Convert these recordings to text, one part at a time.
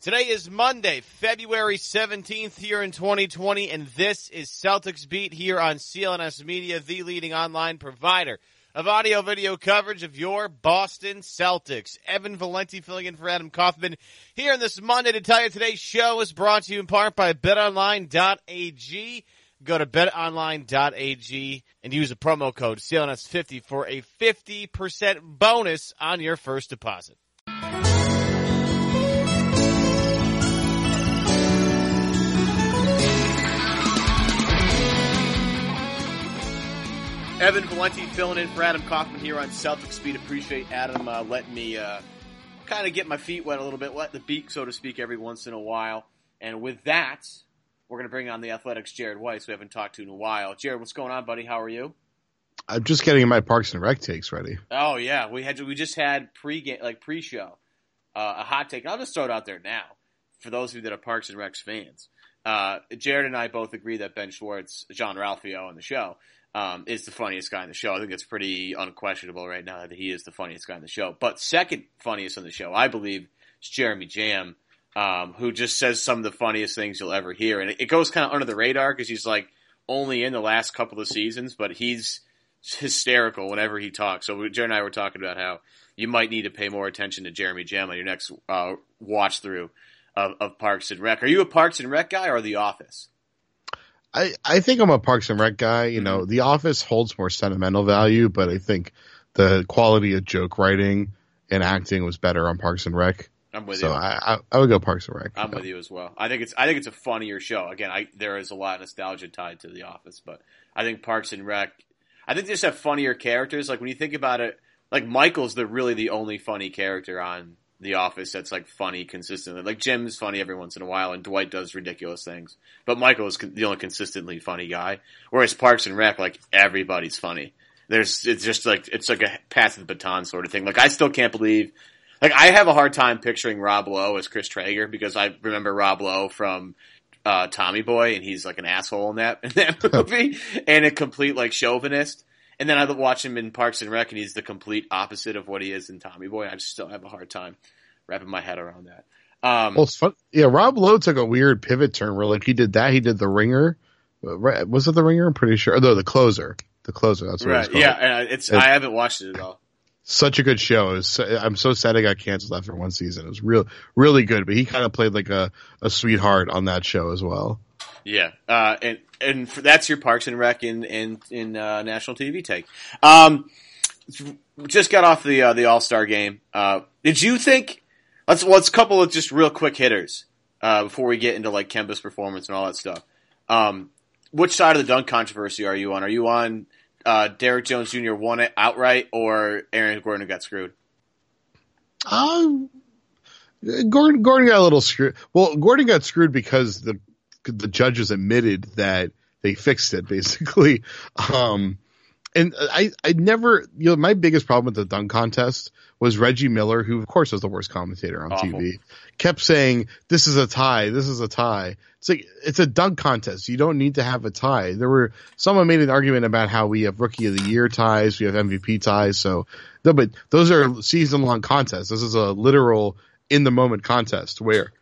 Today is Monday, February 17th here in 2020, and this is Celtics Beat here on CLNS Media, the leading online provider of audio video coverage of your Boston Celtics. Evan Valenti filling in for Adam Kaufman here on this Monday to tell you today's show is brought to you in part by betonline.ag. Go to betonline.ag and use the promo code CLNS50 for a 50% bonus on your first deposit. Evan Valenti filling in for Adam Kaufman here on Celtics Beat. Appreciate Adam uh, letting me uh, kind of get my feet wet a little bit, let the beak, so to speak, every once in a while. And with that, we're going to bring on the Athletics Jared Weiss, we haven't talked to in a while. Jared, what's going on, buddy? How are you? I'm just getting my Parks and Rec takes ready. Oh yeah, we had we just had pre game like pre show uh, a hot take. I'll just throw it out there now for those of you that are Parks and Recs fans. Uh, Jared and I both agree that Ben Schwartz, Jean-Ralphio on the show, um, is the funniest guy in the show. I think it's pretty unquestionable right now that he is the funniest guy in the show. But second funniest on the show, I believe, is Jeremy Jamm, um, who just says some of the funniest things you'll ever hear. And it, goes kind of under the radar because he's like only in the last couple of seasons, but he's hysterical whenever he talks. So Jared and I were talking about how you might need to pay more attention to Jeremy Jamm on your next uh, watch through of, of Parks and Rec. Are you a Parks and Rec guy or The Office? I, I think I'm a Parks and Rec guy. You know, mm-hmm. The Office holds more sentimental value, but I think the quality of joke writing and acting was better on Parks and Rec. I'm with so you. I, I I would go Parks and Rec. I'm with you as well. I think it's I think it's a funnier show. Again, I there is a lot of nostalgia tied to The Office, but I think Parks and Rec. I think they just have funnier characters. Like when you think about it, like Michael's the really the only funny character on The Office that's like funny consistently. Like Jim's funny every once in a while, and Dwight does ridiculous things. But Michael is con- the only consistently funny guy. Whereas Parks and Rec, like everybody's funny. There's it's just like it's like a pass of the baton sort of thing. Like I still can't believe. Like I have a hard time picturing Rob Lowe as Chris Traeger because I remember Rob Lowe from uh, Tommy Boy, and he's like an asshole in that in that movie, and a complete like chauvinist. And then I watch him in Parks and Rec, and he's the complete opposite of what he is in Tommy Boy. I just still have a hard time wrapping my head around that. Um, Well, it's fun. Yeah, Rob Lowe took a weird pivot turn where like he did that. He did the Ringer. Uh, Was it the Ringer? I'm pretty sure. No, the closer. The closer. That's what right? it's called. Yeah, and it's I haven't watched it at all. Such a good show. Was I'm so sad it got canceled after one season. It was real, really good. But he kind of played like a, a sweetheart on that show as well. Yeah, uh, and and for, that's your Parks and Rec in in in uh, national TV take. Um, just got off the uh, the All Star game. Uh, did you think? Let's let's couple of just real quick hitters uh, before we get into like Kemba's performance and all that stuff. Um, which side of the dunk controversy are you on? Are you on uh, Derrick Jones Jr. won it outright, or Aaron Gordon got screwed? Um, Gordon Gordon got a little screwed. Well, Gordon got screwed because the the judges admitted that they fixed it basically. Um, and I I never you know my biggest problem with the dunk contest was Reggie Miller, who of course was the worst commentator on Awful. TV, kept saying this is a tie, this is a tie. It's like it's a dunk contest. You don't need to have a tie. There were someone made an argument about how we have rookie of the year ties, we have MVP ties. So no, but those are season long contests. This is a literal in the moment contest where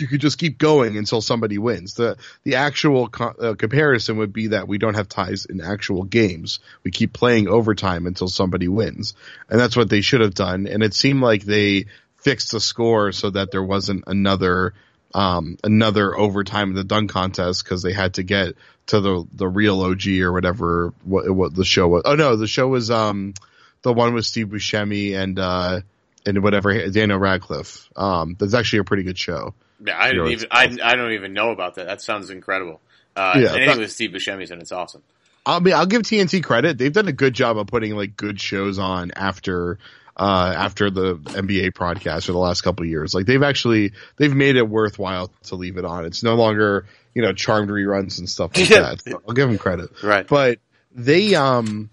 you could just keep going until somebody wins. The the actual co- uh, comparison would be that we don't have ties in actual games. We keep playing overtime until somebody wins, and that's what they should have done. And it seemed like they fixed the score so that there wasn't another um, another overtime in the dunk contest because they had to get to the the real OG or whatever what what the show was. Oh no, the show was um the one with Steve Buscemi and uh and whatever Daniel Radcliffe. Um, that's actually a pretty good show. Yeah, I didn't even I, I don't even know about that. That sounds incredible. Uh, yeah, anything with Steve Buscemi's and it's awesome. I mean, I'll give TNT credit. They've done a good job of putting like good shows on after uh, after the NBA broadcast for the last couple years. Like they've actually they've made it worthwhile to leave it on. It's no longer you know charmed reruns and stuff like that. So I'll give them credit. Right, but they um,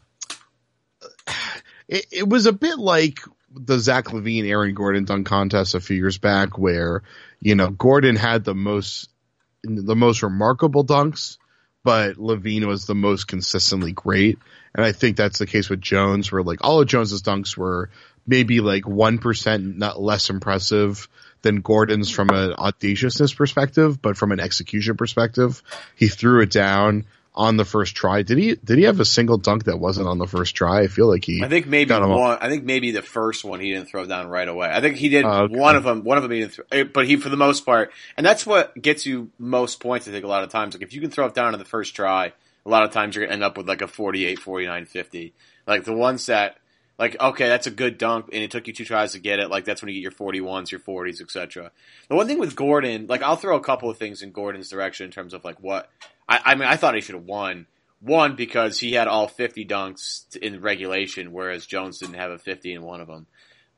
it, it was a bit like the Zach LaVine Aaron Gordon dunk contest a few years back, where you know Gordon had the most the most remarkable dunks but LaVine was the most consistently great. And I think that's the case with Jones, where like all of Jones's dunks were maybe like 1% not less impressive than Gordon's from an audaciousness perspective, but from an execution perspective, he threw it down on the first try. Did he did he have a single dunk that wasn't on the first try? I feel like he. I think maybe one. I think maybe the first one he didn't throw down right away. I think he did uh, okay. one of them. One of them he didn't. Throw, but he for the most part, and that's what gets you most points. I think a lot of times, like if you can throw it down on the first try, a lot of times you're gonna end up with like a 48, 49, 50. Like the ones that. Like okay, that's a good dunk, and it took you two tries to get it. Like that's when you get your forty ones, your forties, etc. The one thing with Gordon, like I'll throw a couple of things in Gordon's direction in terms of like what I, I mean, I thought he should have won one, because he had all 50 dunks in regulation, whereas Jones didn't have a 50 in one of them.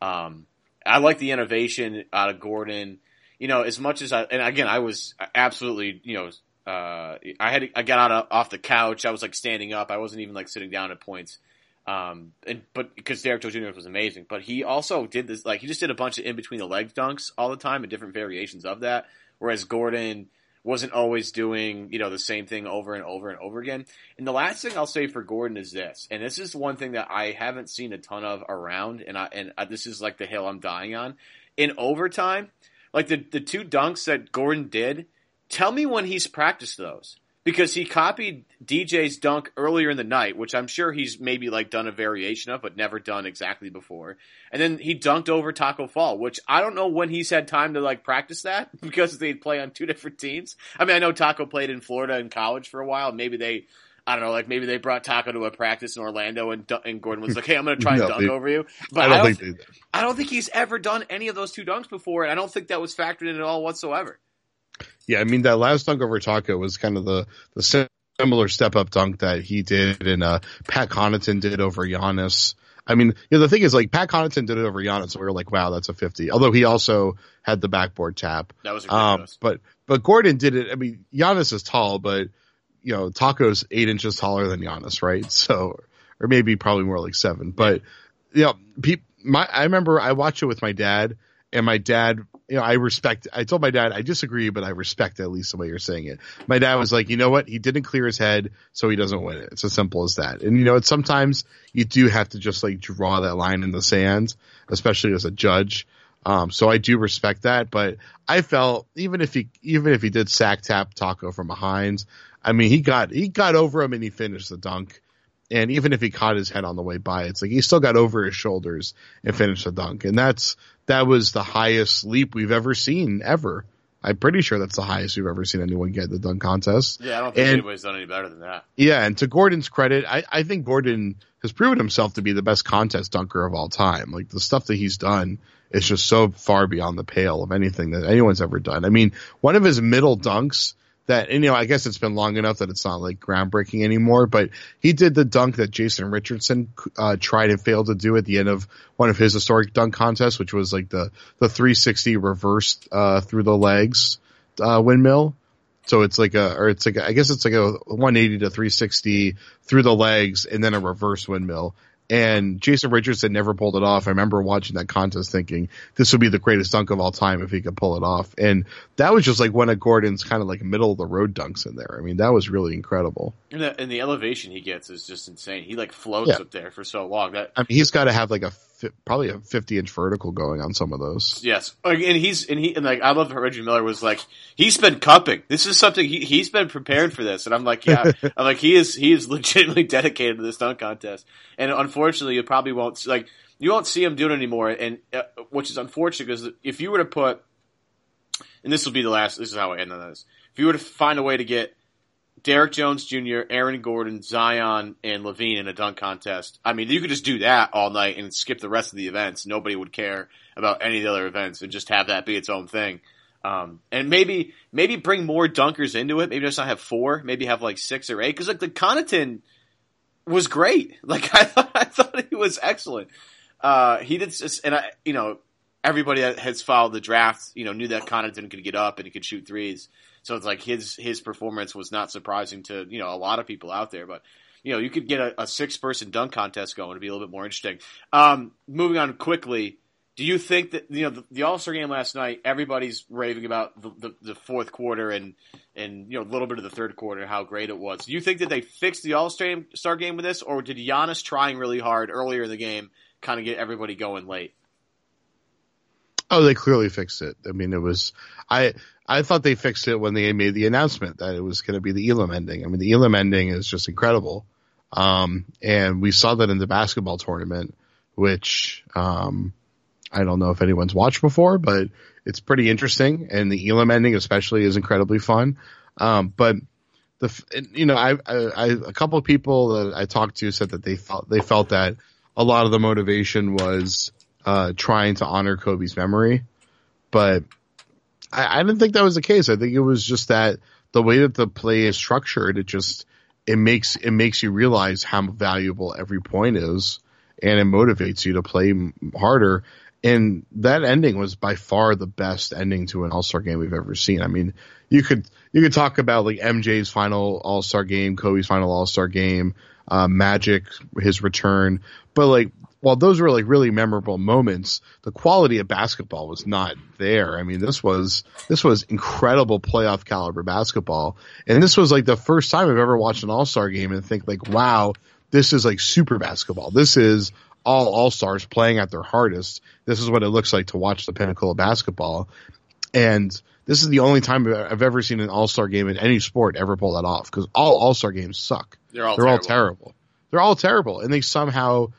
Um, I like the innovation out of Gordon. You know, as much as I, and again, I was absolutely, you know, uh, I had, I got out of, off the couch. I was like standing up. I wasn't even like sitting down at points. Um, and, but because Derrick Jones Jr. was amazing, but he also did this, like, he just did a bunch of in between the legs dunks all the time and different variations of that. Whereas Gordon, wasn't always doing, you know, the same thing over and over and over again. And the last thing I'll say for Gordon is this, and this is one thing that I haven't seen a ton of around, and I, and I, this is like the hill I'm dying on. In overtime, like the, the two dunks that Gordon did, tell me when he's practiced those because he copied DJ's dunk earlier in the night, which I'm sure he's maybe like done a variation of, but never done exactly before. And then he dunked over Taco Fall, which I don't know when he's had time to like practice that because they play on two different teams. I mean, I know Taco played in Florida in college for a while. Maybe they, I don't know, like maybe they brought Taco to a practice in Orlando and, and Gordon was like, "Hey, I'm going to try no, and dunk they, over you." But I don't, I don't think I don't think he's ever done any of those two dunks before, and I don't think that was factored in at all whatsoever. Yeah, I mean that last dunk over Taco was kind of the the similar step up dunk that he did and uh, Pat Connaughton did over Giannis. I mean, you know, the thing is, like Pat Connaughton did it over Giannis, so we were like, "Wow, that's a 50. Although he also had the backboard tap. That was um, but but Gordon did it. I mean, Giannis is tall, but you know, Taco's eight inches taller than Giannis, right? So, or maybe probably more like seven. But you know, pe- my I remember I watched it with my dad, and my dad you know, I respect, I told my dad, I disagree, but I respect at least the way you're saying it. My dad was like, you know what? He didn't clear his head, so he doesn't win it. It's as simple as that. And you know, it's sometimes you do have to just like draw that line in the sand, especially as a judge. Um, so I do respect that, but I felt even if he, even if he did sack tap Taco from behind, I mean, he got, he got over him and he finished the dunk. And even if he caught his head on the way by, it's like he still got over his shoulders and finished the dunk. And that's, that was the highest leap we've ever seen ever. I'm pretty sure that's the highest we've ever seen anyone get in the dunk contest. Yeah, I don't think and, anybody's done any better than that. Yeah, and to Gordon's credit, I, I think Gordon has proven himself to be the best contest dunker of all time. Like the stuff that he's done is just so far beyond the pale of anything that anyone's ever done. I mean, one of his middle dunks that, and, you know, I guess it's been long enough that it's not like groundbreaking anymore, but he did the dunk that Jason Richardson, uh, tried and failed to do at the end of one of his historic dunk contests, which was like the, the 360 reversed, uh, through the legs, uh, windmill. So it's like a, or it's like, a, I guess it's like a 180 to 360 through the legs and then a reverse windmill. And Jason Richardson never pulled it off. I remember watching that contest thinking this would be the greatest dunk of all time if he could pull it off. And that was just like one of Gordon's kind of like middle of the road dunks in there. I mean, that was really incredible. And the, and the elevation he gets is just insane. He like floats yeah. up there for so long. That I mean, he's got to have like a probably a 50 inch vertical going on some of those. Yes, and he's and he and like I love that Reggie Miller was like he's been cupping. This is something he he's been prepared for this, and I'm like, yeah, I'm like he is he is legitimately dedicated to this dunk contest, and unfortunately, you probably won't like you won't see him do it anymore, and uh, which is unfortunate because if you were to put, and this will be the last, this is how I end on this. If you were to find a way to get Derrick Jones Jr., Aaron Gordon, Zion, and LaVine in a dunk contest. I mean, you could just do that all night and skip the rest of the events. Nobody would care about any of the other events and just have that be its own thing. Um, and maybe, maybe bring more dunkers into it. Maybe just not have four. Maybe have like six or eight. Cause like the Connaughton was great. Like I thought, I thought he was excellent. Uh, he did, and I, you know, everybody that has followed the draft, you know, knew that Connaughton could get up and he could shoot threes. So it's like his his performance was not surprising to you know a lot of people out there, but you know you could get a, a six person dunk contest going to be a little bit more interesting. Um, moving on quickly, do you think that you know the, the All Star game last night? Everybody's raving about the, the, the, fourth quarter and and you know a little bit of the third quarter, how great it was. Do you think that they fixed the All Star game with this, or did Giannis trying really hard earlier in the game kind of get everybody going late? Oh, they clearly fixed it. I mean, it was I I thought they fixed it when they made the announcement that it was going to be the Elam ending. I mean, the Elam ending is just incredible. Um, and we saw that in the basketball tournament, which, um, I don't know if anyone's watched before, but it's pretty interesting. And the Elam ending especially is incredibly fun. Um, but the, you know, I, I, I, a couple of people that I talked to said that they felt, they felt that a lot of the motivation was, uh, trying to honor Kobe's memory. But I, I didn't think that was the case. I think it was just that the way that the play is structured, it just it makes it makes you realize how valuable every point is, and it motivates you to play harder. And that ending was by far the best ending to an All Star game we've ever seen. I mean, you could you could talk about like MJ's final All Star game, Kobe's final All Star game, uh, Magic his return, but like while those were like really memorable moments, the quality of basketball was not there. I mean, this was this was incredible playoff caliber basketball, and this was like the first time I've ever watched an All Star game and think like, wow, this is like super basketball. This is all All Stars playing at their hardest. This is what it looks like to watch the pinnacle of basketball, and this is the only time I've ever seen an All Star game in any sport ever pull that off because all All Star games suck. They're all They're terrible. all terrible. They're all terrible, and they somehow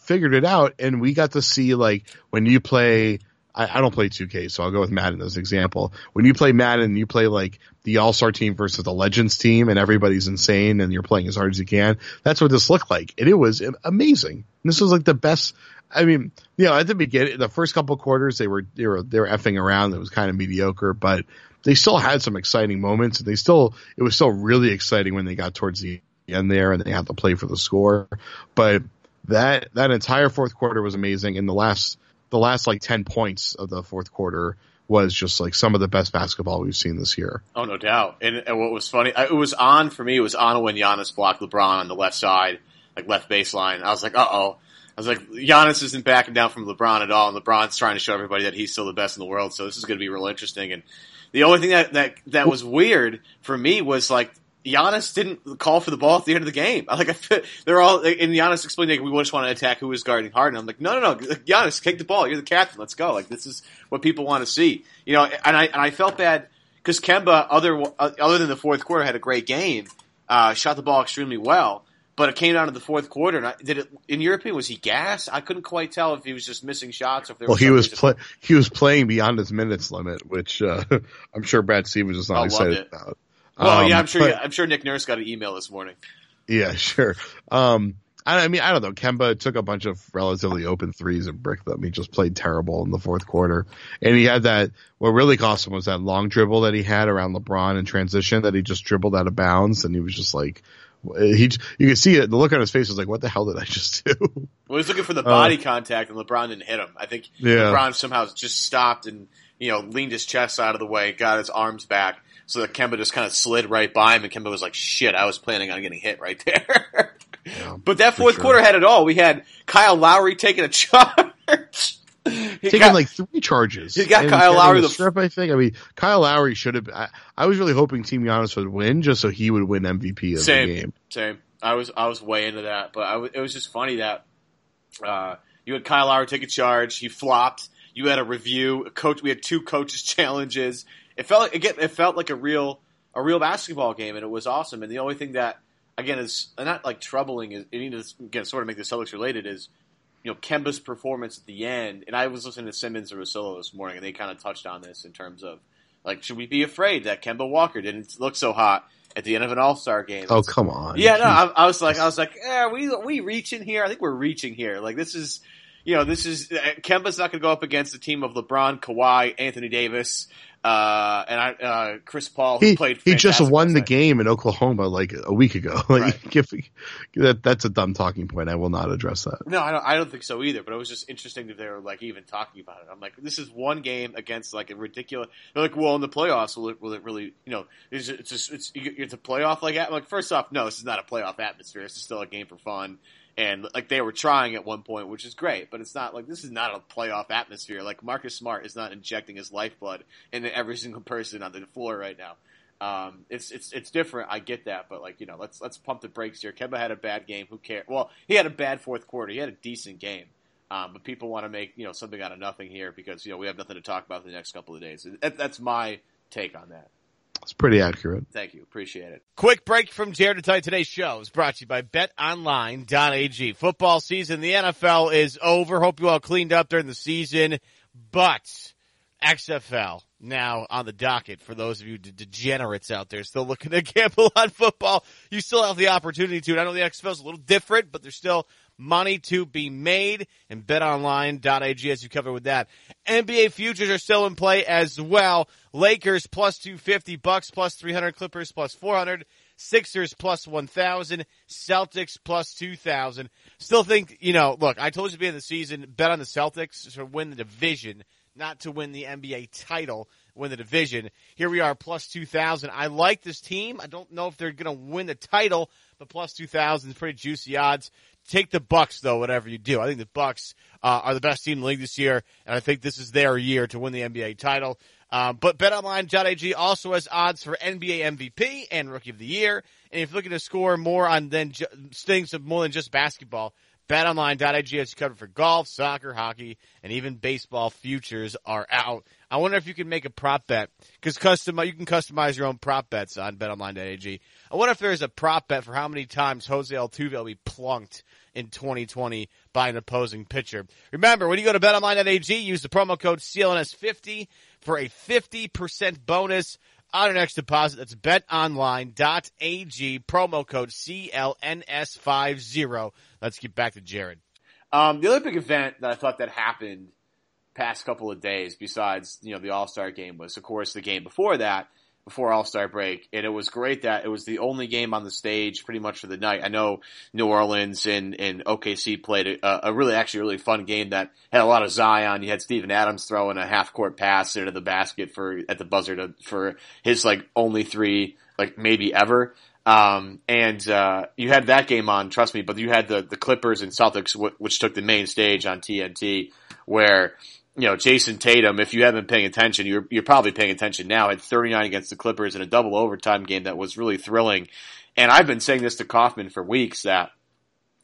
figured it out and we got to see like when you play I, I, don't play 2K, so I'll go with Madden as an example. When you play Madden, you play like the All Star team versus the Legends team, and everybody's insane, and you're playing as hard as you can. That's what this looked like, and it was amazing. This was like the best. I mean, you know, at the beginning, the first couple quarters, they were they were they were effing around. It was kind of mediocre, but they still had some exciting moments, and they still it was still really exciting when they got towards the end there, and they had to play for the score, but that that entire fourth quarter was amazing, and the last the last like ten points of the fourth quarter was just like some of the best basketball we've seen this year. Oh, no doubt. And, and what was funny, it was on for me. It was on when Giannis blocked LeBron on the left side, like left baseline. I was like, uh oh. I was like, Giannis isn't backing down from LeBron at all, and LeBron's trying to show everybody that he's still the best in the world. So this is going to be real interesting. And the only thing that that that was weird for me was like Giannis didn't call for the ball at the end of the game. Like they're all and Giannis explained like we just want to attack who is guarding Harden. I'm like, no, no, no, Giannis, take the ball. You're the captain. Let's go. Like this is what people want to see. You know, and I and I felt bad because Kemba, other other than the fourth quarter, had a great game. Uh, shot the ball extremely well, but it came down to the fourth quarter. And I, did it in your opinion? Was he gas? I couldn't quite tell if he was just missing shots or if there. Well, was he was play, he was playing beyond his minutes limit, which uh, I'm sure Brad Stevens is not Oh, excited about. Well, Um, yeah, I'm sure. but- I'm sure Nick Nurse got an email this morning. Yeah, sure. Um, I, I mean, I don't know. Kemba took a bunch of relatively open threes and bricked them. He just played terrible in the fourth quarter. And he had that, what really cost him was that long dribble that he had around LeBron in transition that he just dribbled out of bounds. And he was just like, he, you could see it. The look on his face was like, what the hell did I just do? Well, he was looking for the body contact, and LeBron didn't hit him. I think Uh, Yeah. LeBron somehow just stopped and you know leaned his chest out of the way, got his arms back, so that Kemba just kind of slid right by him, and Kemba was like, "Shit, I was planning on getting hit right there." but that fourth sure. quarter had it all. We had Kyle Lowry taking a charge. He Taking got- like three charges. He got And Kyle Lowry the- strip, I think. I mean, Kyle Lowry should have, I, I was really hoping Team Giannis would win just so he would win MVP of same, the game. same. I was I was way into that, but I w- it was just funny that uh, You had Kyle Lowry take a charge. He flopped. You had a review. A coach. We had two coaches challenges. It felt like, again. It felt like a real a real basketball game, and it was awesome. And the only thing that again is not like troubling is it needs to again sort of make the Celtics related is you know Kemba's performance at the end. And I was listening to Simmons and Russillo this morning, and they kind of touched on this in terms of like should we be afraid that Kemba Walker didn't look so hot at the end of an All Star game? Oh come on! Yeah, no, I, I was like, I was like, eh, we we reaching here. I think we're reaching here. Like this is. You know, this is uh, Kemba's not going to go up against a team of LeBron, Kawhi, Anthony Davis, uh, and I, uh, Chris Paul, who he, played. he just won the game in Oklahoma like a week ago. Like, Right. that, that's a dumb talking point. I will not address that. No, I don't. I don't think so either. But it was just interesting that they were like even talking about it. I'm like, this is one game against like a ridiculous. They're like, well, in the playoffs, will it, will it really? You know, it's just, it's it's a playoff like. Like, first off, no, this is not a playoff atmosphere. This is still a game for fun. And like they were trying at one point, which is great, but it's not like this is not a playoff atmosphere. Like Marcus Smart is not injecting his lifeblood into every single person on the floor right now. Um, it's it's it's different. I get that, but like you know, let's let's pump the brakes here. Kemba had a bad game. Who cares? Well, he had a bad fourth quarter. He had a decent game, um, but people want to make you know something out of nothing here because you know we have nothing to talk about the next couple of days. That, that's my take on that. It's pretty accurate. Thank you, appreciate it. Quick break from Jared to tell today's show is brought to you by BetOnline.ag. Football season, the NFL is over. Hope you all cleaned up during the season, but XFL now on the docket for those of you de- degenerates out there still looking to gamble on football. You still have the opportunity to. I know the XFL is a little different, but there's still money to be made. And BetOnline.ag as you cover with that. NBA futures are still in play as well. Lakers plus 250, Bucks plus 300, Clippers plus 400. Sixers plus 1,000, Celtics plus 2,000. Still think, you know, look, I told you the beginning of the season, bet on the Celtics to win the division, not to win the NBA title, win the division. Here we are, plus 2,000. I like this team. I don't know if they're going to win the title, but plus 2,000 is pretty juicy odds. Take the Bucks though, whatever you do. I think the Bucks uh, are the best team in the league this year, and I think this is their year to win the NBA title. Um, but BetOnline.ag also has odds for NBA MVP and Rookie of the Year. And if you're looking to score more on than ju- things of more than just basketball, BetOnline.ag has you covered for golf, soccer, hockey, and even baseball. Futures are out. I wonder if you can make a prop bet because custom you can customize your own prop bets on BetOnline.ag. I wonder if there's a prop bet for how many times Jose Altuve will be plunked in 2020 by an opposing pitcher. Remember, when you go to BetOnline.ag, use the promo code CLNS50 for a 50% bonus on your next deposit. That's betonline.ag, promo code CLNS50. Let's get back to Jared. Um, the big event that I thought that happened past couple of days, besides you know the All Star game, was of course the game before that, before All Star break, and it was great that it was the only game on the stage pretty much for the night. I know New Orleans and, and OKC played a, a really actually really fun game that had a lot of Zion. You had Steven Adams throwing a half court pass into the basket for at the buzzer to, for his like only three like maybe ever. Um, and, uh, you had that game on, trust me, but you had the, the Clippers and Celtics, w- which took the main stage on TNT, where, you know, Jayson Tatum, if you haven't been paying attention, you're, you're probably paying attention now, had 39 against the Clippers in a double overtime game that was really thrilling. And I've been saying this to Kaufman for weeks that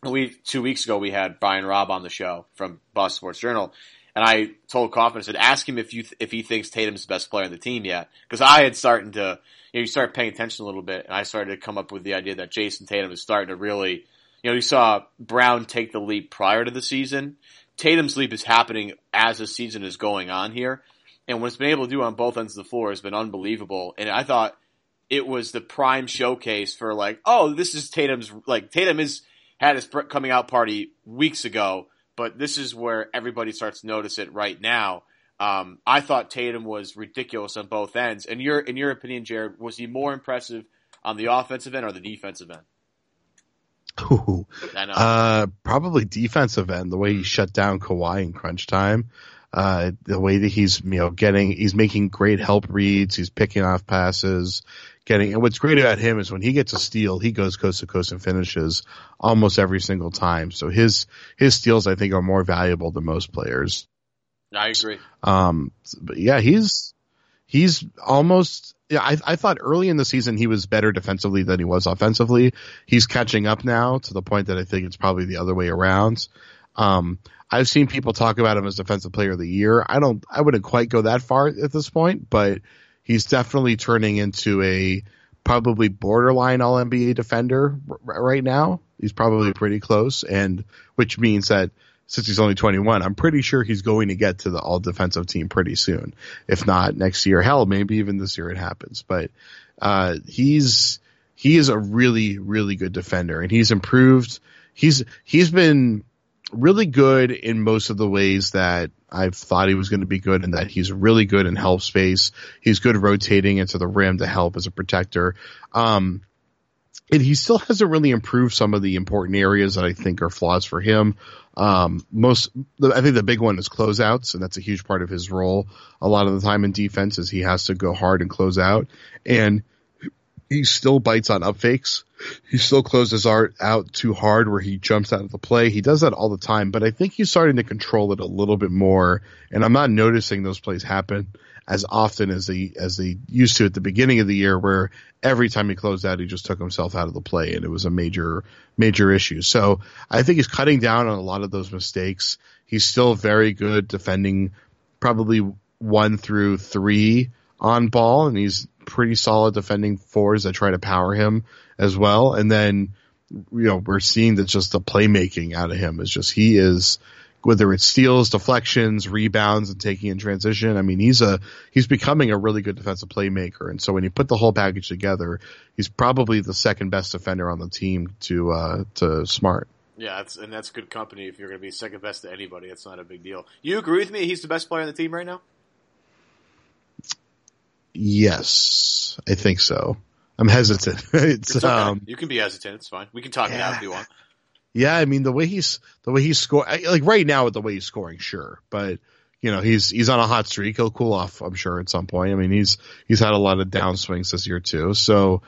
we, two weeks ago, we had Brian Robb on the show from Boston Sports Journal. And I told Kaufman, I said, ask him if you, if he thinks Tatum's the best player on the team yet. Cause I had starting to, you know, you start paying attention a little bit and I started to come up with the idea that Jayson Tatum is starting to really, you know, you saw Brown take the leap prior to the season. Tatum's leap is happening as the season is going on here. And what it's been able to do on both ends of the floor has been unbelievable. And I thought it was the prime showcase for like, oh, this is Tatum's, like, Tatum is, had his coming out party weeks ago, but this is where everybody starts to notice it right now. Um, I thought Tatum was ridiculous on both ends. And your, in your opinion, Jared, was he more impressive on the offensive end or the defensive end? Ooh. I know. Uh, probably defensive end, the way he shut down Kawhi in crunch time. Uh, the way that he's, you know, getting, he's making great help reads. He's picking off passes, getting, and what's great about him is when he gets a steal, he goes coast to coast and finishes almost every single time. So his, his steals, I think, are more valuable than most players. I agree. Um, but yeah, he's, he's almost, yeah, I, I thought early in the season he was better defensively than he was offensively. He's catching up now to the point that I think it's probably the other way around. Um, I've seen people talk about him as defensive player of the year. I don't, I wouldn't quite go that far at this point, but he's definitely turning into a probably borderline all NBA defender r- right now. He's probably pretty close and which means that since he's only 21, I'm pretty sure he's going to get to the all defensive team pretty soon. If not next year, hell, maybe even this year it happens, but, uh, he's, he is a really, really good defender and he's improved. He's, he's been, really good in most of the ways that I've thought he was going to be good and that he's really good in help space. He's good rotating into the rim to help as a protector. Um, and he still hasn't really improved some of the important areas that I think are flaws for him. Um, most, I think the big one is closeouts, and that's a huge part of his role. A lot of the time in defense is he has to go hard and close out. And he still bites on up fakes. He still closes out too hard where he jumps out of the play. He does that all the time, but I think he's starting to control it a little bit more. And I'm not noticing those plays happen as often as they as they used to at the beginning of the year, where every time he closed out, he just took himself out of the play, and it was a major major issue. So I think he's cutting down on a lot of those mistakes. He's still very good defending, probably one through three on ball, and he's pretty solid defending fours that try to power him as well. And then, you know, we're seeing that just the playmaking out of him is just, he is, whether it's steals, deflections, rebounds, and taking in transition. I mean, he's a, he's becoming a really good defensive playmaker. And so when you put the whole package together, he's probably the second best defender on the team to, uh, to Smart. Yeah, that's, and that's good company if you're going to be second best to anybody. It's not a big deal. You agree with me? He's the best player on the team right now? Yes, I think so. I'm hesitant. it's, It's okay. um, you can be hesitant. It's fine. We can talk it out if you want. Yeah, I mean the way he's the way he's scoring, like right now with the way he's scoring, sure, but you know he's he's on a hot streak. He'll cool off, I'm sure, at some point. I mean he's he's had a lot of downswings this year too. So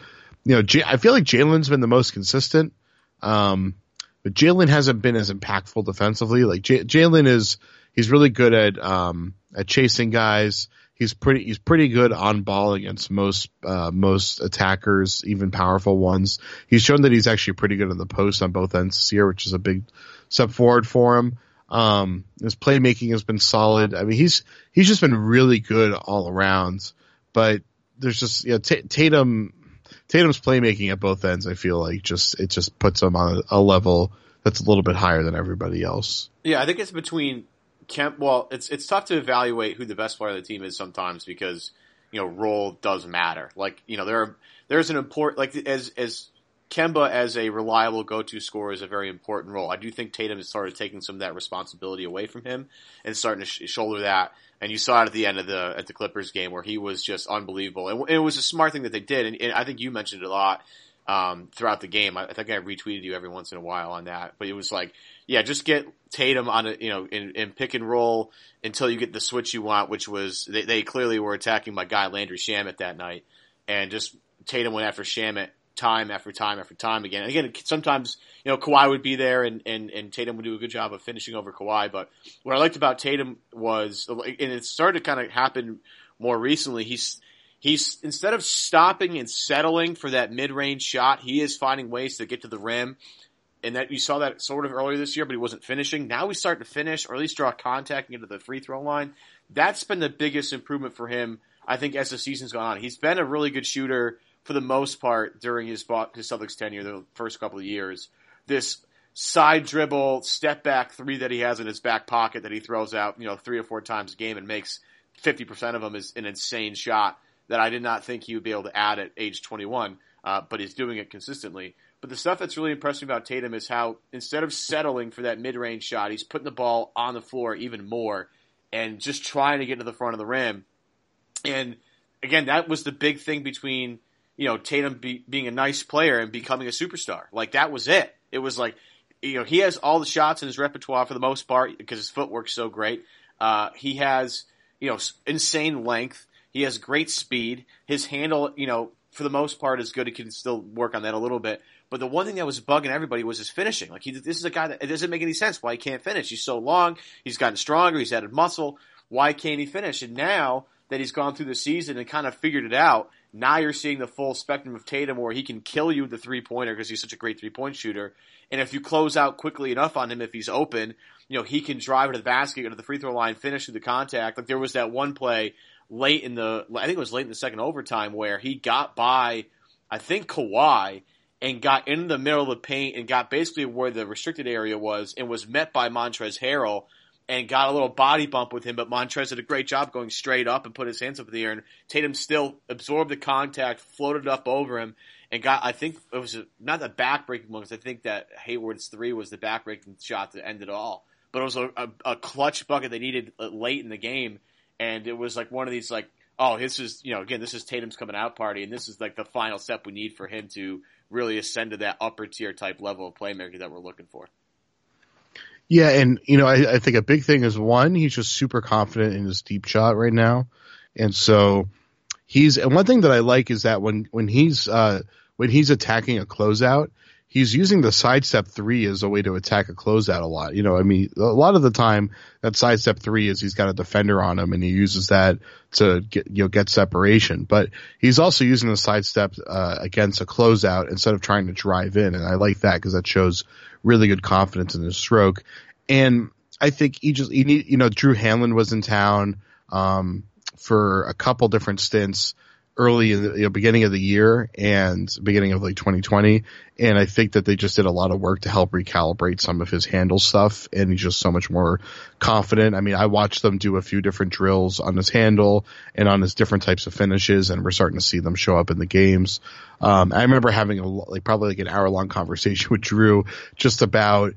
you know, J- I feel like Jaylen's been the most consistent. Um, but Jaylen hasn't been as impactful defensively. Like J- Jaylen is, he's really good at um, at chasing guys. He's pretty he's pretty good on ball against most uh, most attackers, even powerful ones. He's shown that he's actually pretty good in the post on both ends this year, which is a big step forward for him. Um, his playmaking has been solid. I mean, he's he's just been really good all around. But there's just you know, T- Tatum Tatum's playmaking at both ends. I feel like just it just puts him on a, a level that's a little bit higher than everybody else. Yeah, I think it's between Kemp. Well, it's it's tough to evaluate who the best player of the team is sometimes because you know role does matter. Like you know there are, there's an important like as as Kemba as a reliable go-to scorer is a very important role. I do think Tatum has started taking some of that responsibility away from him and starting to sh- shoulder that. And you saw it at the end of the at the Clippers game where he was just unbelievable. And it was a smart thing that they did. And, and I think you mentioned it a lot um, throughout the game. I, I think I retweeted you every once in a while on that. But it was like, yeah, just get Tatum on a you know in, in pick and roll until you get the switch you want, which was they, they clearly were attacking my guy Landry Shamet that night, and just Tatum went after Shamet time after time after time again. And again, sometimes you know Kawhi would be there, and and and Tatum would do a good job of finishing over Kawhi. But what I liked about Tatum was, and it started to kind of happen more recently. He's he's instead of stopping and settling for that mid range shot, he is finding ways to get to the rim. And that you saw that sort of earlier this year, but he wasn't finishing. Now he's starting to finish, or at least draw contact and get to the free throw line. That's been the biggest improvement for him, I think, as the season's gone on. He's been a really good shooter for the most part during his his Celtics tenure, the first couple of years. This side dribble, step back three that he has in his back pocket that he throws out, you know, three or four times a game and makes fifty percent of them is an insane shot that I did not think he would be able to add at age 21, uh, but he's doing it consistently. But the stuff that's really impressed me about Tatum is how instead of settling for that mid-range shot, he's putting the ball on the floor even more and just trying to get to the front of the rim. And again, that was the big thing between you know Tatum be, being a nice player and becoming a superstar. Like that was it. It was like you know he has all the shots in his repertoire for the most part because his footwork's so great. Uh, he has you know insane length. He has great speed. His handle, you know, for the most part is good. He can still work on that a little bit. But the one thing that was bugging everybody was his finishing. Like he, this is a guy that it doesn't make any sense why he can't finish. He's so long. He's gotten stronger. He's added muscle. Why can't he finish? And now that he's gone through the season and kind of figured it out. Now you're seeing the full spectrum of Tatum where he can kill you with the three pointer because he's such a great three point shooter. And if you close out quickly enough on him, if he's open, you know, he can drive to the basket, go to the free throw line, finish through the contact. Like there was that one play late in the, I think it was late in the second overtime where he got by, I think Kawhi and got in the middle of the paint and got basically where the restricted area was and was met by Montrezl Harrell and got a little body bump with him, but Montrez did a great job going straight up and put his hands up in the air. And Tatum still absorbed the contact, floated up over him and got, I think it was not the backbreaking one because I think that Hayward's three was the backbreaking shot that ended it all, but it was a, a, a clutch bucket they needed uh, late in the game. And it was like one of these like, oh, this is, you know, again, this is Tatum's coming out party and this is like the final step we need for him to really ascend to that upper tier type level of playmaker that we're looking for. Yeah, and you know, I, I, think a big thing is one, he's just super confident in his deep shot right now, and so he's. And one thing that I like is that when when he's uh, when he's attacking a closeout, he's using the sidestep three as a way to attack a closeout a lot. You know, I mean, a lot of the time that sidestep three is he's got a defender on him and he uses that to get, you know, get separation, but he's also using the sidestep, uh, against a closeout instead of trying to drive in. And I like that because that shows really good confidence in his stroke. And I think he just, he need, you know, Drew Hanlen was in town, um, for a couple different stints early in the you know, beginning of the year and beginning of like 2020. And I think that they just did a lot of work to help recalibrate some of his handle stuff. And he's just so much more confident. I mean, I watched them do a few different drills on his handle and on his different types of finishes. And we're starting to see them show up in the games. Um, I remember having a, like probably like an hour long conversation with Drew just about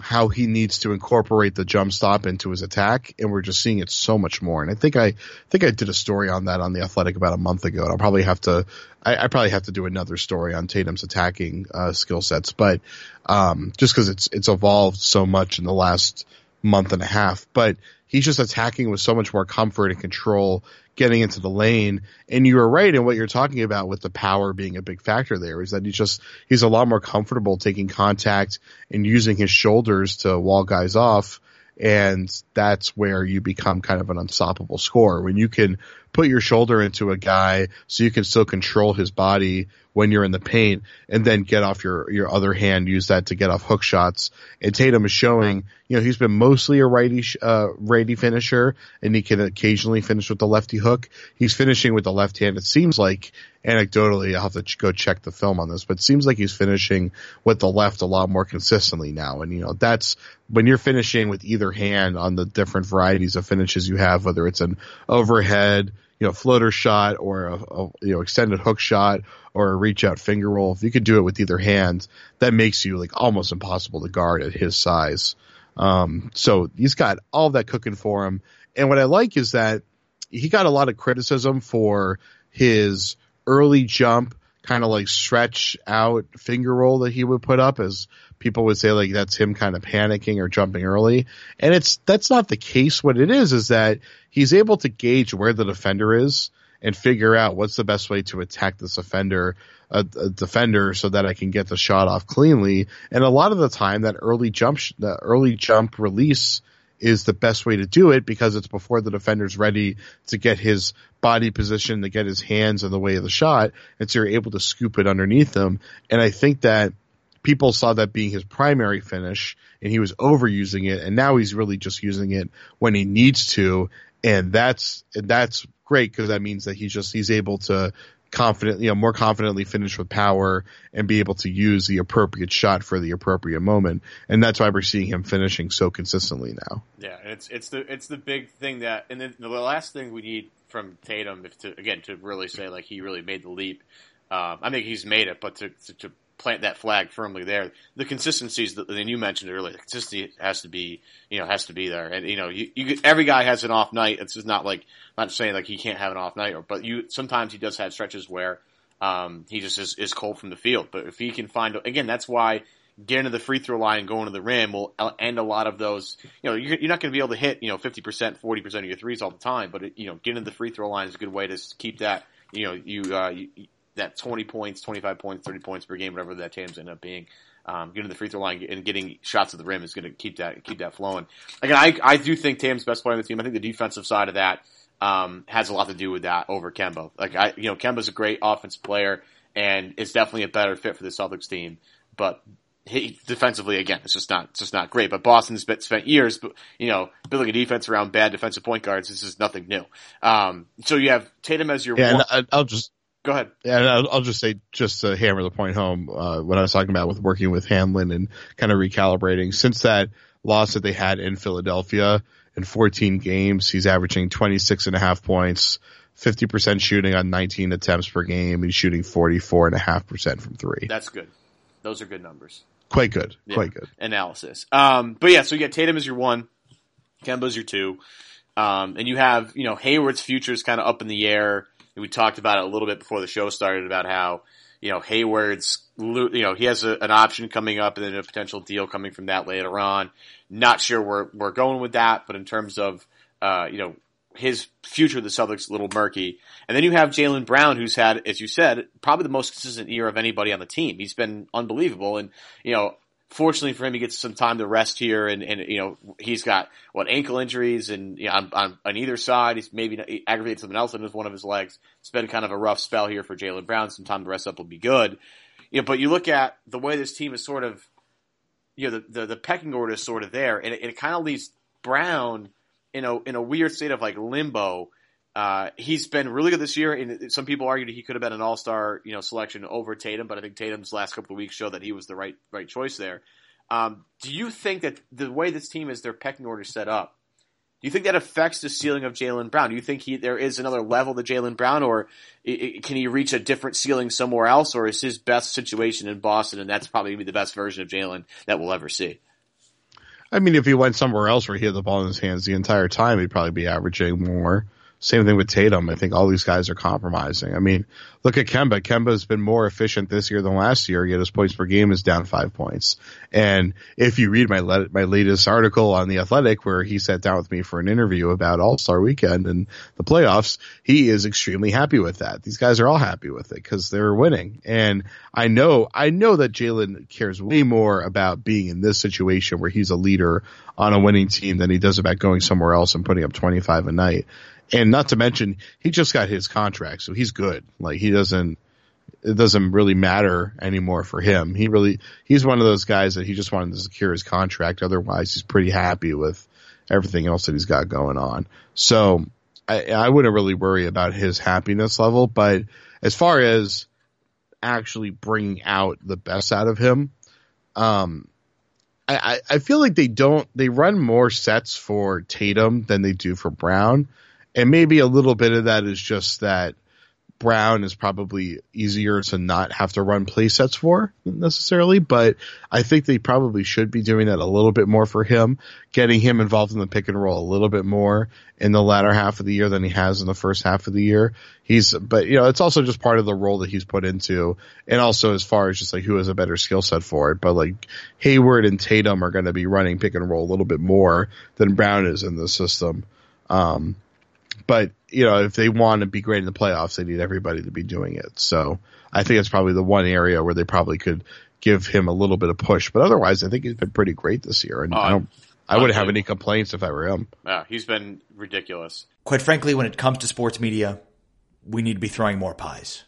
how he needs to incorporate the jump stop into his attack, and we're just seeing it so much more. And I think I think I did a story on that on the Athletic about a month ago, and I'll probably have to I, I probably have to do another story on Tatum's attacking uh, skill sets, but um, just because it's it's evolved so much in the last month and a half, but he's just attacking with so much more comfort and control getting into the lane. And you were right in what you're talking about with the power being a big factor there is that he's just, he's a lot more comfortable taking contact and using his shoulders to wall guys off. And that's where you become kind of an unstoppable scorer when you can put your shoulder into a guy so you can still control his body when you're in the paint and then get off your, your other hand, use that to get off hook shots. And Tatum is showing, you know, he's been mostly a righty, uh, righty finisher and he can occasionally finish with the lefty hook. He's finishing with the left hand. It seems like anecdotally, I'll have to go check the film on this, but it seems like he's finishing with the left a lot more consistently now. And, you know, that's when you're finishing with either hand on the different varieties of finishes you have, whether it's an overhead, you know, floater shot or a, a, you know, extended hook shot or a reach out finger roll. If you could do it with either hand, that makes you like almost impossible to guard at his size. Um, so he's got all that cooking for him. And what I like is that he got a lot of criticism for his early jump, kind of like stretch out finger roll that he would put up as people would say like that's him kind of panicking or jumping early. And it's, that's not the case. What it is is that he's able to gauge where the defender is and figure out what's the best way to attack this offender, a, a, defender, so that I can get the shot off cleanly. And a lot of the time, that early jump, the early jump release is the best way to do it because it's before the defender's ready to get his body position, to get his hands in the way of the shot, and so you're able to scoop it underneath them. And I think that people saw that being his primary finish and he was overusing it and now he's really just using it when he needs to. And that's that's great because that means that he's just he's able to confident you know more confidently finish with power and be able to use the appropriate shot for the appropriate moment. And that's why we're seeing him finishing so consistently now. Yeah it's it's the it's the big thing that and then the last thing we need from Tatum if to again to really say like he really made the leap um, I think he's made it but to, to, to plant that flag firmly there. The consistencies that and you mentioned earlier, the consistency has to be, you know, has to be there. And you know, you, you every guy has an off night. It's just not like not saying like he can't have an off night, or but you sometimes he does have stretches where um, he just is, is cold from the field. But if he can find again, that's why getting to the free throw line going to the rim will end a lot of those. You know, you're, you're not going to be able to hit you know 50 percent, 40 percent of your threes all the time, but it, you know, getting to the free throw line is a good way to keep that. You know, you, uh, you that 20 points, 25 points, 30 points per game, whatever that Tatum's end up being. Um, getting the free throw line and getting shots at the rim is going to keep that keep that flowing. Again, I I do think Tatum's best player on the team. I think the defensive side of that um, has a lot to do with that over Kemba. Like I, you know, Kemba's a great offensive player and is definitely a better fit for the Celtics team, but he, defensively, again, it's just not, it's just not great. But Boston's spent years, but you know, building a defense around bad defensive point guards. This is nothing new. Um, so you have Tatum as your yeah, one. I'll just go ahead. And I'll, I'll just say, just to hammer the point home, uh, what I was talking about with working with Hanlen and kind of recalibrating. Since that loss that they had in Philadelphia in 14 games, he's averaging 26 and a half points, 50% shooting on 19 attempts per game. He's shooting 44 and a half percent from three. That's good. Those are good numbers. Quite good. Yeah. Quite good. Analysis. Um, but yeah, so you get Tatum as your one, Kemba's your two. Um, and you have, you know, Hayward's future is kind of up in the air. We talked about it a little bit before the show started about how, you know, Hayward's, you know, he has a, an option coming up and then a potential deal coming from that later on. Not sure where we're going with that, but in terms of, uh, you know, his future, the Celtics, a little murky. And then you have Jaylen Brown, who's had, as you said, probably the most consistent year of anybody on the team. He's been unbelievable. And, you know, fortunately for him, he gets some time to rest here. And, and you know, he's got, what, ankle injuries and, you know, on, on, either side. He's maybe he aggravated something else in one of his legs. It's been kind of a rough spell here for Jaylen Brown. Some time to rest up will be good. You know, but you look at the way this team is sort of, you know, the, the, the pecking order is sort of there. And it, it kind of leaves Brown, in a in a weird state of like limbo. Uh, he's been really good this year, and some people argued he could have been an All Star, you know, selection over Tatum. But I think Tatum's last couple of weeks show that he was the right right choice there. Um, do you think that the way this team is their pecking order set up, do you think that affects the ceiling of Jaylen Brown? Do you think he there is another level to Jaylen Brown, or it, it, can he reach a different ceiling somewhere else, or is his best situation in Boston, and that's probably be the best version of Jaylen that we'll ever see? I mean, if he went somewhere else where he had the ball in his hands the entire time, he'd probably be averaging more. Same thing with Tatum. I think all these guys are compromising. I mean, look at Kemba. Kemba's been more efficient this year than last year, yet his points per game is down five points. And if you read my my latest article on the Athletic, where he sat down with me for an interview about All Star Weekend and the playoffs, he is extremely happy with that. These guys are all happy with it because they're winning. And I know, I know that Jaylen cares way more about being in this situation where he's a leader on a winning team than he does about going somewhere else and putting up 25 a night. And not to mention, he just got his contract, so he's good. Like he doesn't, it doesn't really matter anymore for him. He really, he's one of those guys that he just wanted to secure his contract. Otherwise, he's pretty happy with everything else that he's got going on. So I, I wouldn't really worry about his happiness level. But as far as actually bringing out the best out of him, um, I, I feel like they don't, they run more sets for Tatum than they do for Brown and maybe a little bit of that is just that Brown is probably easier to not have to run play sets for necessarily, but I think they probably should be doing that a little bit more for him, getting him involved in the pick and roll a little bit more in the latter half of the year than he has in the first half of the year. He's, but you know, it's also just part of the role that he's put into, and also as far as just like who has a better skill set for it. But like Hayward and Tatum are going to be running pick and roll a little bit more than Brown is in the system. Um, but you know, if they want to be great in the playoffs, they need everybody to be doing it. So I think it's probably the one area where they probably could give him a little bit of push. But otherwise, I think he's been pretty great this year, and oh, I don't. I wouldn't have any complaints if I were him. Yeah, he's been ridiculous. Quite frankly, when it comes to sports media, we need to be throwing more pies.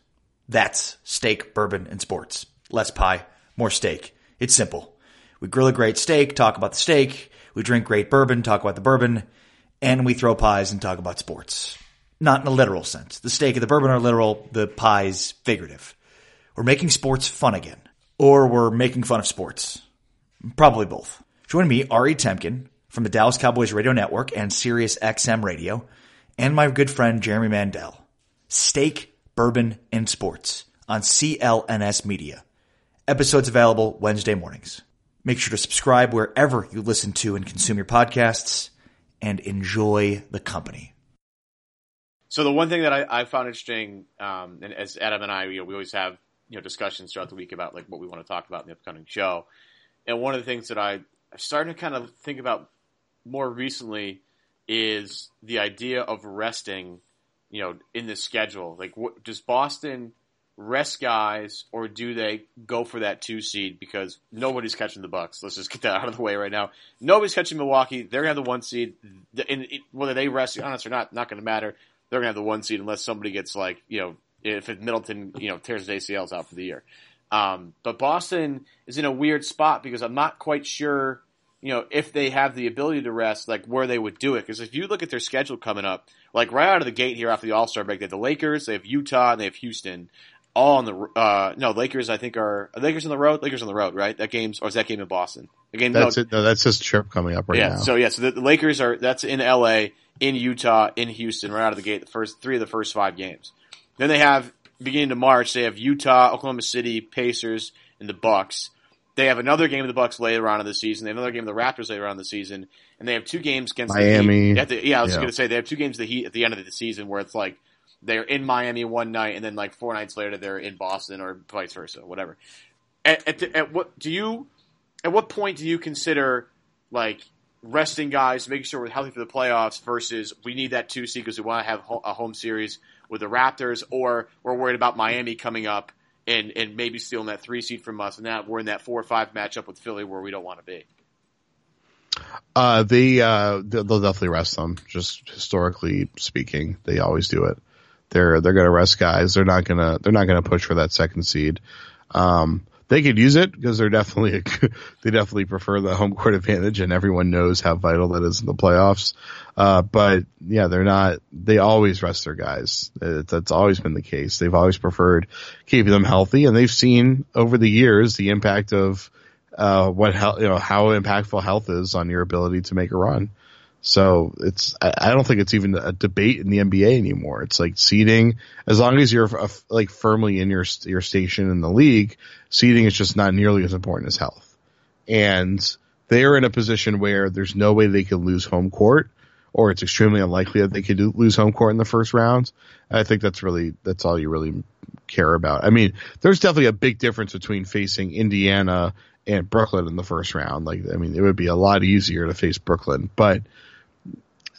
That's steak, bourbon, and sports. Less pie, more steak. It's simple. We grill a great steak, talk about the steak. We drink great bourbon, talk about the bourbon and we throw pies and talk about sports. Not in a literal sense. The steak and the bourbon are literal, the pies figurative. We're making sports fun again. Or we're making fun of sports. Probably both. Join me, Ari Temkin, from the Dallas Cowboys Radio Network and Sirius XM Radio, and my good friend Jeremy Mandel. Steak, Bourbon, and Sports on CLNS Media. Episodes available Wednesday mornings. Make sure to subscribe wherever you listen to and consume your podcasts and enjoy the company. So the one thing that I, I found interesting, um, and as Adam and I, you know, we always have you know discussions throughout the week about like what we want to talk about in the upcoming show, and one of the things that I I'm starting to kind of think about more recently is the idea of resting, you know, in the schedule. Like, what, does Boston rest guys or do they go for that two seed because nobody's catching the Bucks. Let's just get that out of the way right now. Nobody's catching Milwaukee. They're gonna have the one seed. And whether they rest Giannis or not, not gonna matter. They're gonna have the one seed unless somebody gets like you know if Middleton you know tears his ACLs out for the year. Um, but Boston is in a weird spot because I'm not quite sure you know, if they have the ability to rest, like where they would do it. Because if you look at their schedule coming up, like right out of the gate here after the All Star break, they have the Lakers, they have Utah, and they have Houston all on the uh no Lakers I think are, are Lakers on the road? Lakers on the road right? That game's or is that game in Boston? The game that's no, it no that's his trip coming up right yeah now. so yeah so the, the, Lakers are that's in LA in Utah in Houston right out of the gate the first three of the first five games. Then they have beginning of March they have Utah Oklahoma City Pacers and the Bucks. They have another game of the Bucks later on in the season. They have another game of the Raptors later on in the season. And they have two games against Miami. The Heat. yeah I was yeah. going to say they have two games of the Heat at the end of the season where it's like they're in Miami one night and then like four nights later they're in Boston or vice versa, whatever. At, at, the, at what do you? At what point do you consider like resting guys, making sure we're healthy for the playoffs versus we need that two seed because we want to have a home series with the Raptors, or we're worried about Miami coming up and and maybe stealing that three seed from us, and now we're in that four or five matchup with Philly where we don't want to be. Uh, they uh, they'll definitely rest them. Just historically speaking, they always do it. They're they're going to rest guys. They're not gonna they're not gonna push for that second seed. Um, they could use it because they're definitely a, they definitely prefer the home court advantage, and everyone knows how vital that is in the playoffs. Uh, but yeah, they're not. They always rest their guys. It, that's always been the case. They've always preferred keeping them healthy, and they've seen over the years the impact of uh, what you know how impactful health is on your ability to make a run. So it's, I don't think it's even a debate in the NBA anymore. It's like seeding, as long as you're uh, like firmly in your, your station in the league, seeding is just not nearly as important as health. And they are in a position where there's no way they can lose home court or it's extremely unlikely that they could lose home court in the first round. I think that's really, that's all you really care about. I mean, there's definitely a big difference between facing Indiana and Brooklyn in the first round. Like, I mean, it would be a lot easier to face Brooklyn, but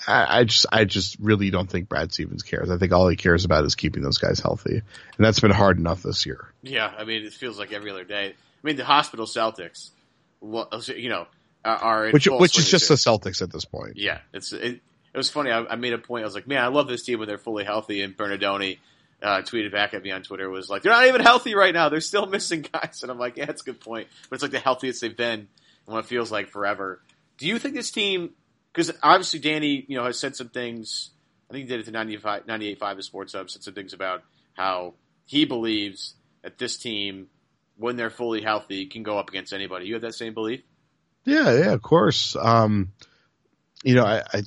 I, I, just I just really don't think Brad Stevens cares. I think all he cares about is keeping those guys healthy, and that's been hard enough this year. Yeah, I mean it feels like every other day. I mean the hospital Celtics, you know, are which which is just too. the Celtics at this point. Yeah, it's it, it was funny. I, I, made a point. I was like, man, I love this team when they're fully healthy. And Bernardoni uh, tweeted back at me on Twitter was like, they're not even healthy right now. They're still missing guys. And I'm like, yeah, that's a good point. But it's like the healthiest they've been in what feels like forever. Do you think this team because obviously Danny, you know, has said some things. I think he did it to 95, 98.5 of Sports Hub, said some things about how he believes that this team, when they're fully healthy, can go up against anybody. You have that same belief? Yeah, yeah, of course. Um, you know, I, I,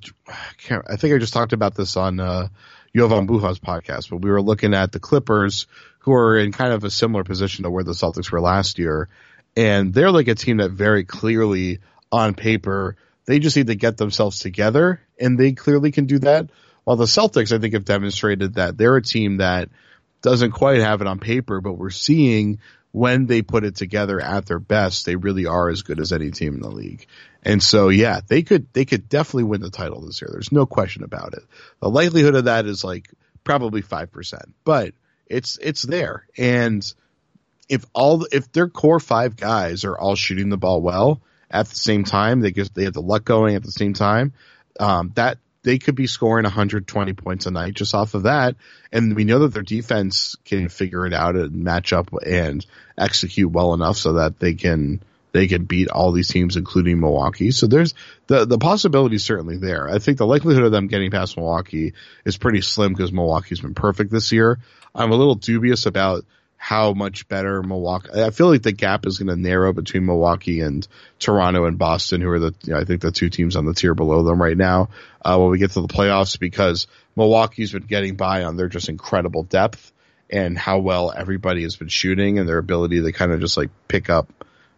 can't, I think I just talked about this on, uh, Jovan Buha's podcast, but we were looking at the Clippers who are in kind of a similar position to where the Celtics were last year. And they're like a team that very clearly on paper they just need to get themselves together, and they clearly can do that. While the Celtics, I think, have demonstrated that they're a team that doesn't quite have it on paper, but we're seeing when they put it together at their best, they really are as good as any team in the league. And so, yeah, they could, they could definitely win the title this year. There's no question about it. The likelihood of that is like probably 5%, but it's, it's there. And if all, if their core five guys are all shooting the ball well, at the same time. They get they have the luck going at the same time. Um, that they could be scoring 120 points a night just off of that. And we know that their defense can figure it out and match up and execute well enough so that they can they can beat all these teams, including Milwaukee. So there's the the possibility certainly there. I think the likelihood of them getting past Milwaukee is pretty slim because Milwaukee's been perfect this year. I'm a little dubious about how much better Milwaukee. I feel like the gap is going to narrow between Milwaukee and Toronto and Boston, who are the you know, I think the two teams on the tier below them right now. Uh, when we get to the playoffs, because Milwaukee's been getting by on their just incredible depth and how well everybody has been shooting and their ability to kind of just like pick up.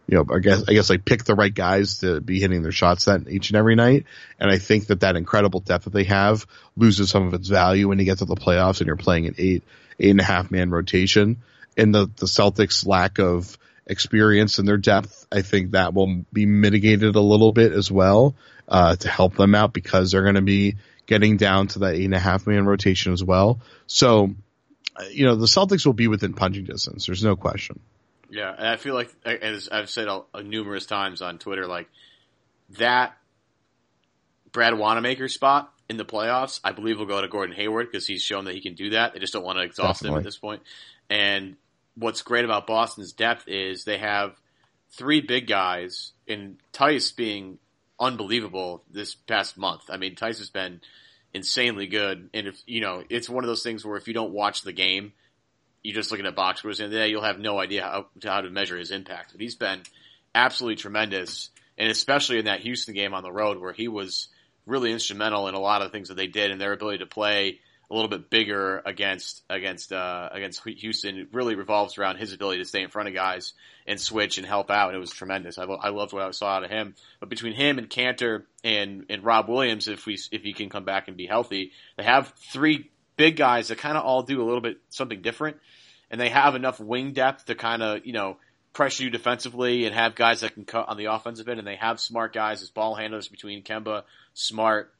You know, I guess I guess like pick the right guys to be hitting their shots that each and every night, and I think that that incredible depth that they have loses some of its value when you get to the playoffs and you're playing an eight eight and a half man rotation and the, the Celtics lack of experience and their depth, I think that will be mitigated a little bit as well, uh, to help them out because they're going to be getting down to that eight and a half man rotation as well. So you know, the Celtics will be within punching distance. There's no question. Yeah, and I feel like, as I've said numerous times on Twitter, like that Brad Wanamaker spot in the playoffs, I believe will go to Gordon Hayward because he's shown that he can do that. They just don't want to exhaust Definitely. him at this point. And what's great about Boston's depth is they have three big guys, and Theis being unbelievable this past month. I mean, Theis has been insanely good, and if you know, it's one of those things where if you don't watch the game, you're just looking at box scores, and then you'll have no idea how, how to measure his impact. But he's been absolutely tremendous, and especially in that Houston game on the road where he was really instrumental in a lot of things that they did and their ability to play a little bit bigger against against uh, against Houston. It really revolves around his ability to stay in front of guys and switch and help out. And it was tremendous. I, lo- I loved what I saw out of him. But between him and Kanter and and Rob Williams, if we if he can come back and be healthy, they have three big guys that kind of all do a little bit something different, and they have enough wing depth to kind of you know pressure you defensively and have guys that can cut on the offensive end, and they have smart guys as ball handlers between Kemba, Smart,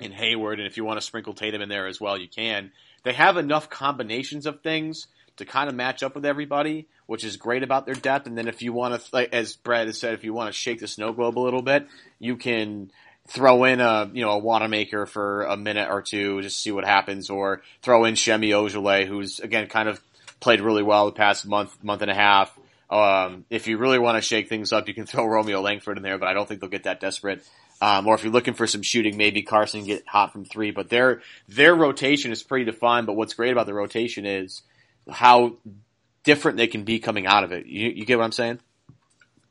and Hayward, and if you want to sprinkle Tatum in there as well, you can. They have enough combinations of things to kind of match up with everybody, which is great about their depth. And then if you want to, as Brad has said, if you want to shake the snow globe a little bit, you can throw in a you know a Wanamaker for a minute or two, just see what happens, or throw in Semi Ojeleye, who's again kind of played really well the past month month and a half. Um, if you really want to shake things up, you can throw Romeo Langford in there, but I don't think they'll get that desperate. Um, or if you're looking for some shooting, maybe Carsen get hot from three. But their their rotation is pretty defined. But what's great about the rotation is how different they can be coming out of it. You, you get what I'm saying?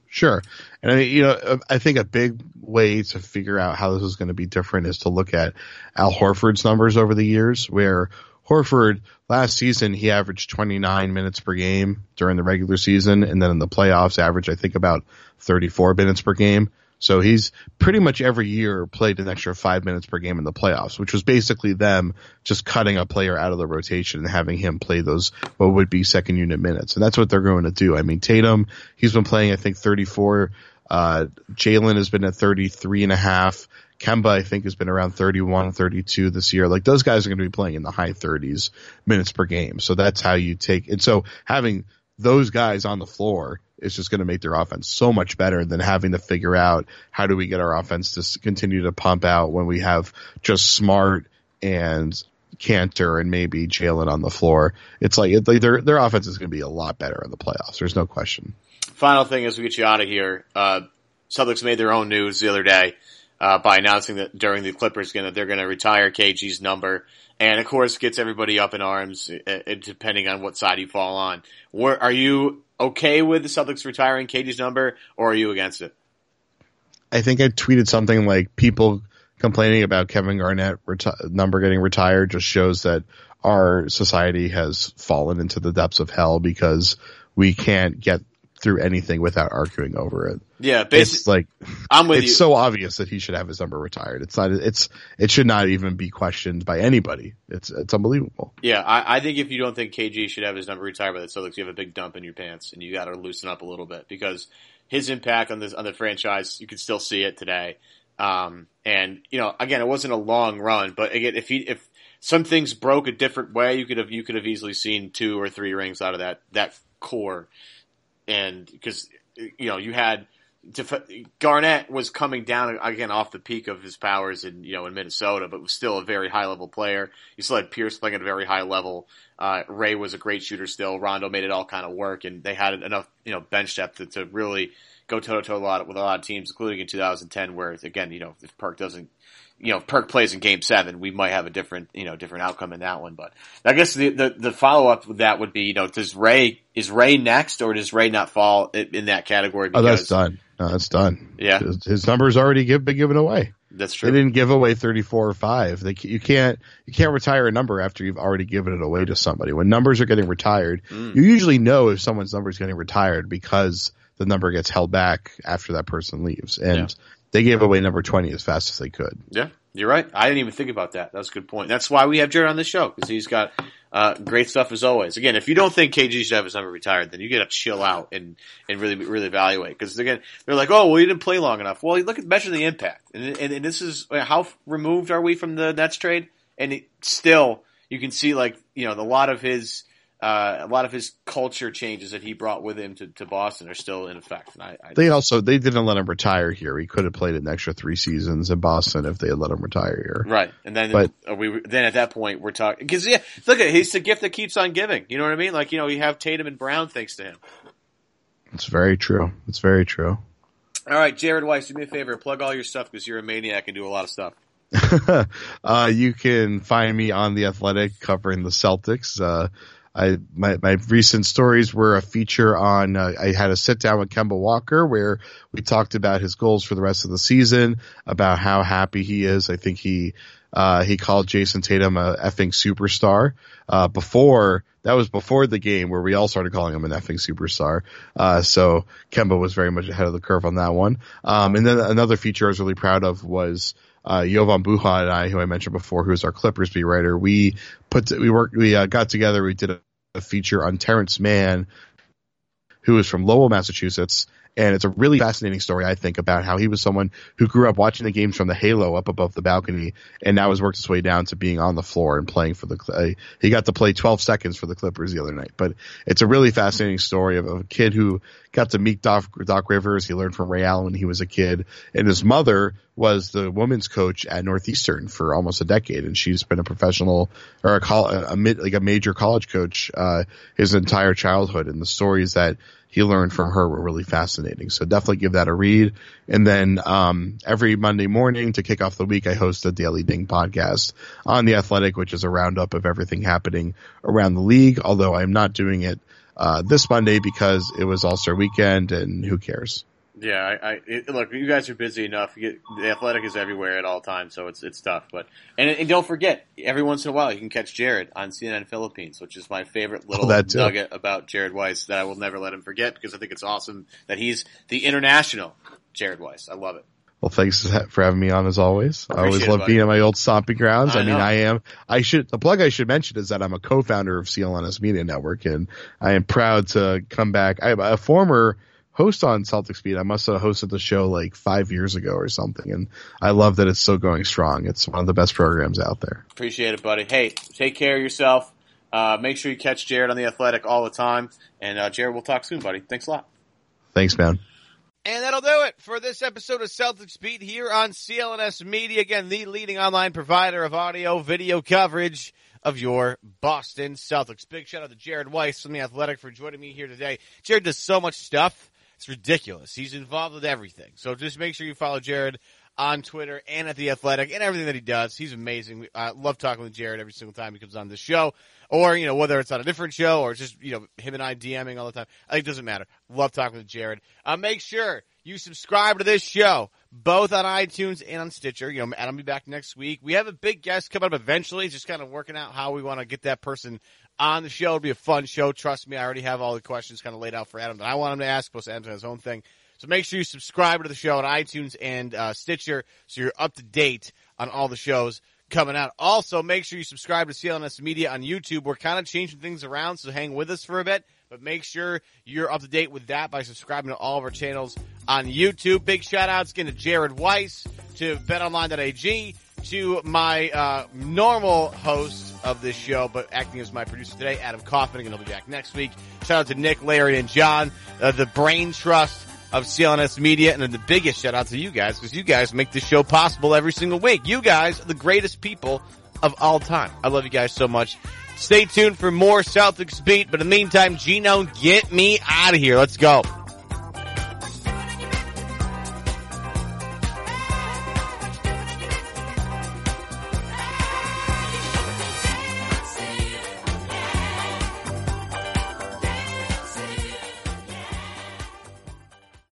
Sure. And I mean, you know, I think a big way to figure out how this is going to be different is to look at Al Horford's numbers over the years, where Horford last season he averaged 29 minutes per game during the regular season, and then in the playoffs averaged I think about 34 minutes per game. So he's pretty much every year played an extra five minutes per game in the playoffs, which was basically them just cutting a player out of the rotation and having him play those what would be second unit minutes. And that's what they're going to do. I mean, Tatum, he's been playing, I think, 34. Uh, Jaylen has been at 33 and a half. Kemba, I think, has been around 31, 32 this year. Like those guys are going to be playing in the high 30s minutes per game. So that's how you take, and so having those guys on the floor is just going to make their offense so much better than having to figure out how do we get our offense to continue to pump out when we have just smart and Kanter and maybe Jaylen on the floor. It's like, it, their their offense is going to be a lot better in the playoffs. There's no question. Final thing as we get you out of here, uh, Celtics made their own news the other day uh, by announcing that during the Clippers game that they're going to retire KG's number and of course gets everybody up in arms, uh, uh, depending on what side you fall on. Where, are you okay with the Celtics retiring KG's number, or are you against it? I think I tweeted something like people complaining about Kevin Garnett reti- number getting retired just shows that our society has fallen into the depths of hell because we can't get through anything without arguing over it. Yeah, it's like I'm with it's you. so obvious that he should have his number retired. It's not. It's it should not even be questioned by anybody. It's it's unbelievable. Yeah, I, I think if you don't think KG should have his number retired by the Celtics, you have a big dump in your pants, and you got to loosen up a little bit because his impact on this on the franchise, you can still see it today. Um, and you know, again, it wasn't a long run, but again, if he if some things broke a different way, you could have you could have easily seen two or three rings out of that that core, and because you know you had Garnett was coming down again off the peak of his powers in you know in Minnesota, but was still a very high level player. You still had Pierce playing at a very high level. Uh, Ray was a great shooter still. Rondo made it all kind of work, and they had enough you know bench depth to, to really go toe to toe a lot with a lot of teams, including in 2010, where again you know if Perk doesn't you know, Perk plays in game seven, we might have a different, you know, different outcome in that one. But I guess the, the, the follow up with that would be, you know, does Ray, is Ray next or does Ray not fall in that category? Because, oh, that's done. No, that's done. Yeah. His, his numbers already give, been given away. That's true. They didn't give away 34 or 5. They, you can't, you can't retire a number after you've already given it away to somebody. When numbers are getting retired, mm. you usually know if someone's number is getting retired because the number gets held back after that person leaves. And yeah. They gave away number 20 as fast as they could. Yeah. You're right. I didn't even think about that. That's a good point. That's why we have Jared on the show because he's got uh, great stuff as always. Again, if you don't think KG should have his number retired, then you got to chill out and and really really evaluate because again they're like, oh, well, he didn't play long enough. Well, look at measure the impact, and and, and this is how removed are we from the Nets trade, and it, still you can see like you know a lot of his uh, a lot of his culture changes that he brought with him to, to Boston are still in effect. And I, I They also they didn't let him retire here. He could have played an extra three seasons in Boston if they had let him retire here. right, and then But- uh, we then at that point we're talking because yeah, look at he's the gift that keeps on giving. You know what I mean? Like you know you have Tatum and Brown thanks to him. It's very true. It's very true. All right, Jared Weiss, do me a favor, plug all your stuff because you're a maniac and do a lot of stuff. uh, you can find me on the Athletic covering the Celtics. Uh, I my my recent stories were a feature on. Uh, I had a sit down with Kemba Walker where we talked about his goals for the rest of the season, about how happy he is. I think he uh, he called Jayson Tatum a effing superstar. Uh, before that was before the game where we all started calling him an effing superstar. Uh, so Kemba was very much ahead of the curve on that one. Um, and then another feature I was really proud of was uh, Jovan Buha and I, who I mentioned before, who is our Clippers beat writer, we put, we worked, we uh, got together, we did a, a feature on Terance Mann, who is from Lowell, Massachusetts. And it's a really fascinating story, I think, about how he was someone who grew up watching the games from the halo up above the balcony and now has worked his way down to being on the floor and playing for the, uh, he got to play 12 seconds for the Clippers the other night. But it's a really fascinating story of a kid who got to meet Doc, Doc Rivers. He learned from Ray Allen when he was a kid and his mother was the women's coach at Northeastern for almost a decade. And she's been a professional or a, col- a mid, like a major college coach, uh, his entire childhood. And the stories that he learned from her were really fascinating. So definitely give that a read. And then, um, every Monday morning to kick off the week, I host a Daily Ding podcast on the Athletic, which is a roundup of everything happening around the league. Although I'm not doing it, uh, this Monday because it was All Star weekend and who cares? Yeah, I, I it, look. You guys are busy enough. Get, the athletic is everywhere at all times, so it's it's tough. But and, and don't forget, every once in a while, you can catch Jared on CNN Philippines, which is my favorite oh, little that too. nugget about Jared Weiss that I will never let him forget because I think it's awesome that he's the international Jared Weiss. I love it. Well, thanks for having me on as always. I always Appreciate it, love being at my old stomping grounds. I I, mean. I am, I should, the plug I should mention is that I'm a co-founder of CLNS Media Network and I am proud to come back. I'm a former host on Celtics Beat. I must have hosted the show like five years ago or something. And I love that it's still going strong. It's one of the best programs out there. Appreciate it, buddy. Hey, take care of yourself. Uh, make sure you catch Jared on the athletic all the time. And uh, Jared, we'll talk soon, buddy. Thanks a lot. Thanks, man. And that'll do it for this episode of Celtics Beat here on CLNS Media. Again, the leading online provider of audio, video coverage of your Boston Celtics. Big shout out to Jared Weiss from The Athletic for joining me here today. Jared does so much stuff. It's ridiculous. He's involved with everything. So just make sure you follow Jared on Twitter and at The Athletic and everything that he does. He's amazing. I love talking with Jared every single time he comes on the show. Or, you know, whether it's on a different show or just, you know, him and I DMing all the time. It doesn't matter. Love talking with Jared. Uh, make sure you subscribe to this show, both on iTunes and on Stitcher. You know, Adam will be back next week. We have a big guest coming up eventually. Just kind of working out how we want to get that person on the show. It'll be a fun show. Trust me, I already have all the questions kind of laid out for Adam that I want him to ask. Plus, Adam has his own thing. So make sure you subscribe to the show on iTunes and uh, Stitcher so you're up to date on all the shows coming out. Also, make sure you subscribe to CLNS Media on YouTube. We're kind of changing things around, so hang with us for a bit. But make sure you're up to date with that by subscribing to all of our channels on YouTube. Big shout outs again to Jared Weiss, to BetOnline.ag, to my uh, normal host of this show, but acting as my producer today, Adam Kaufman, and he'll be back next week. Shout out to Nick, Larry, and John, uh, the brain trust of CLNS Media, and then the biggest shout out to you guys, because you guys make this show possible every single week. You guys are the greatest people of all time. I love you guys so much. Stay tuned for more Celtics beat, but in the meantime, Gino, get me out of here. Let's go.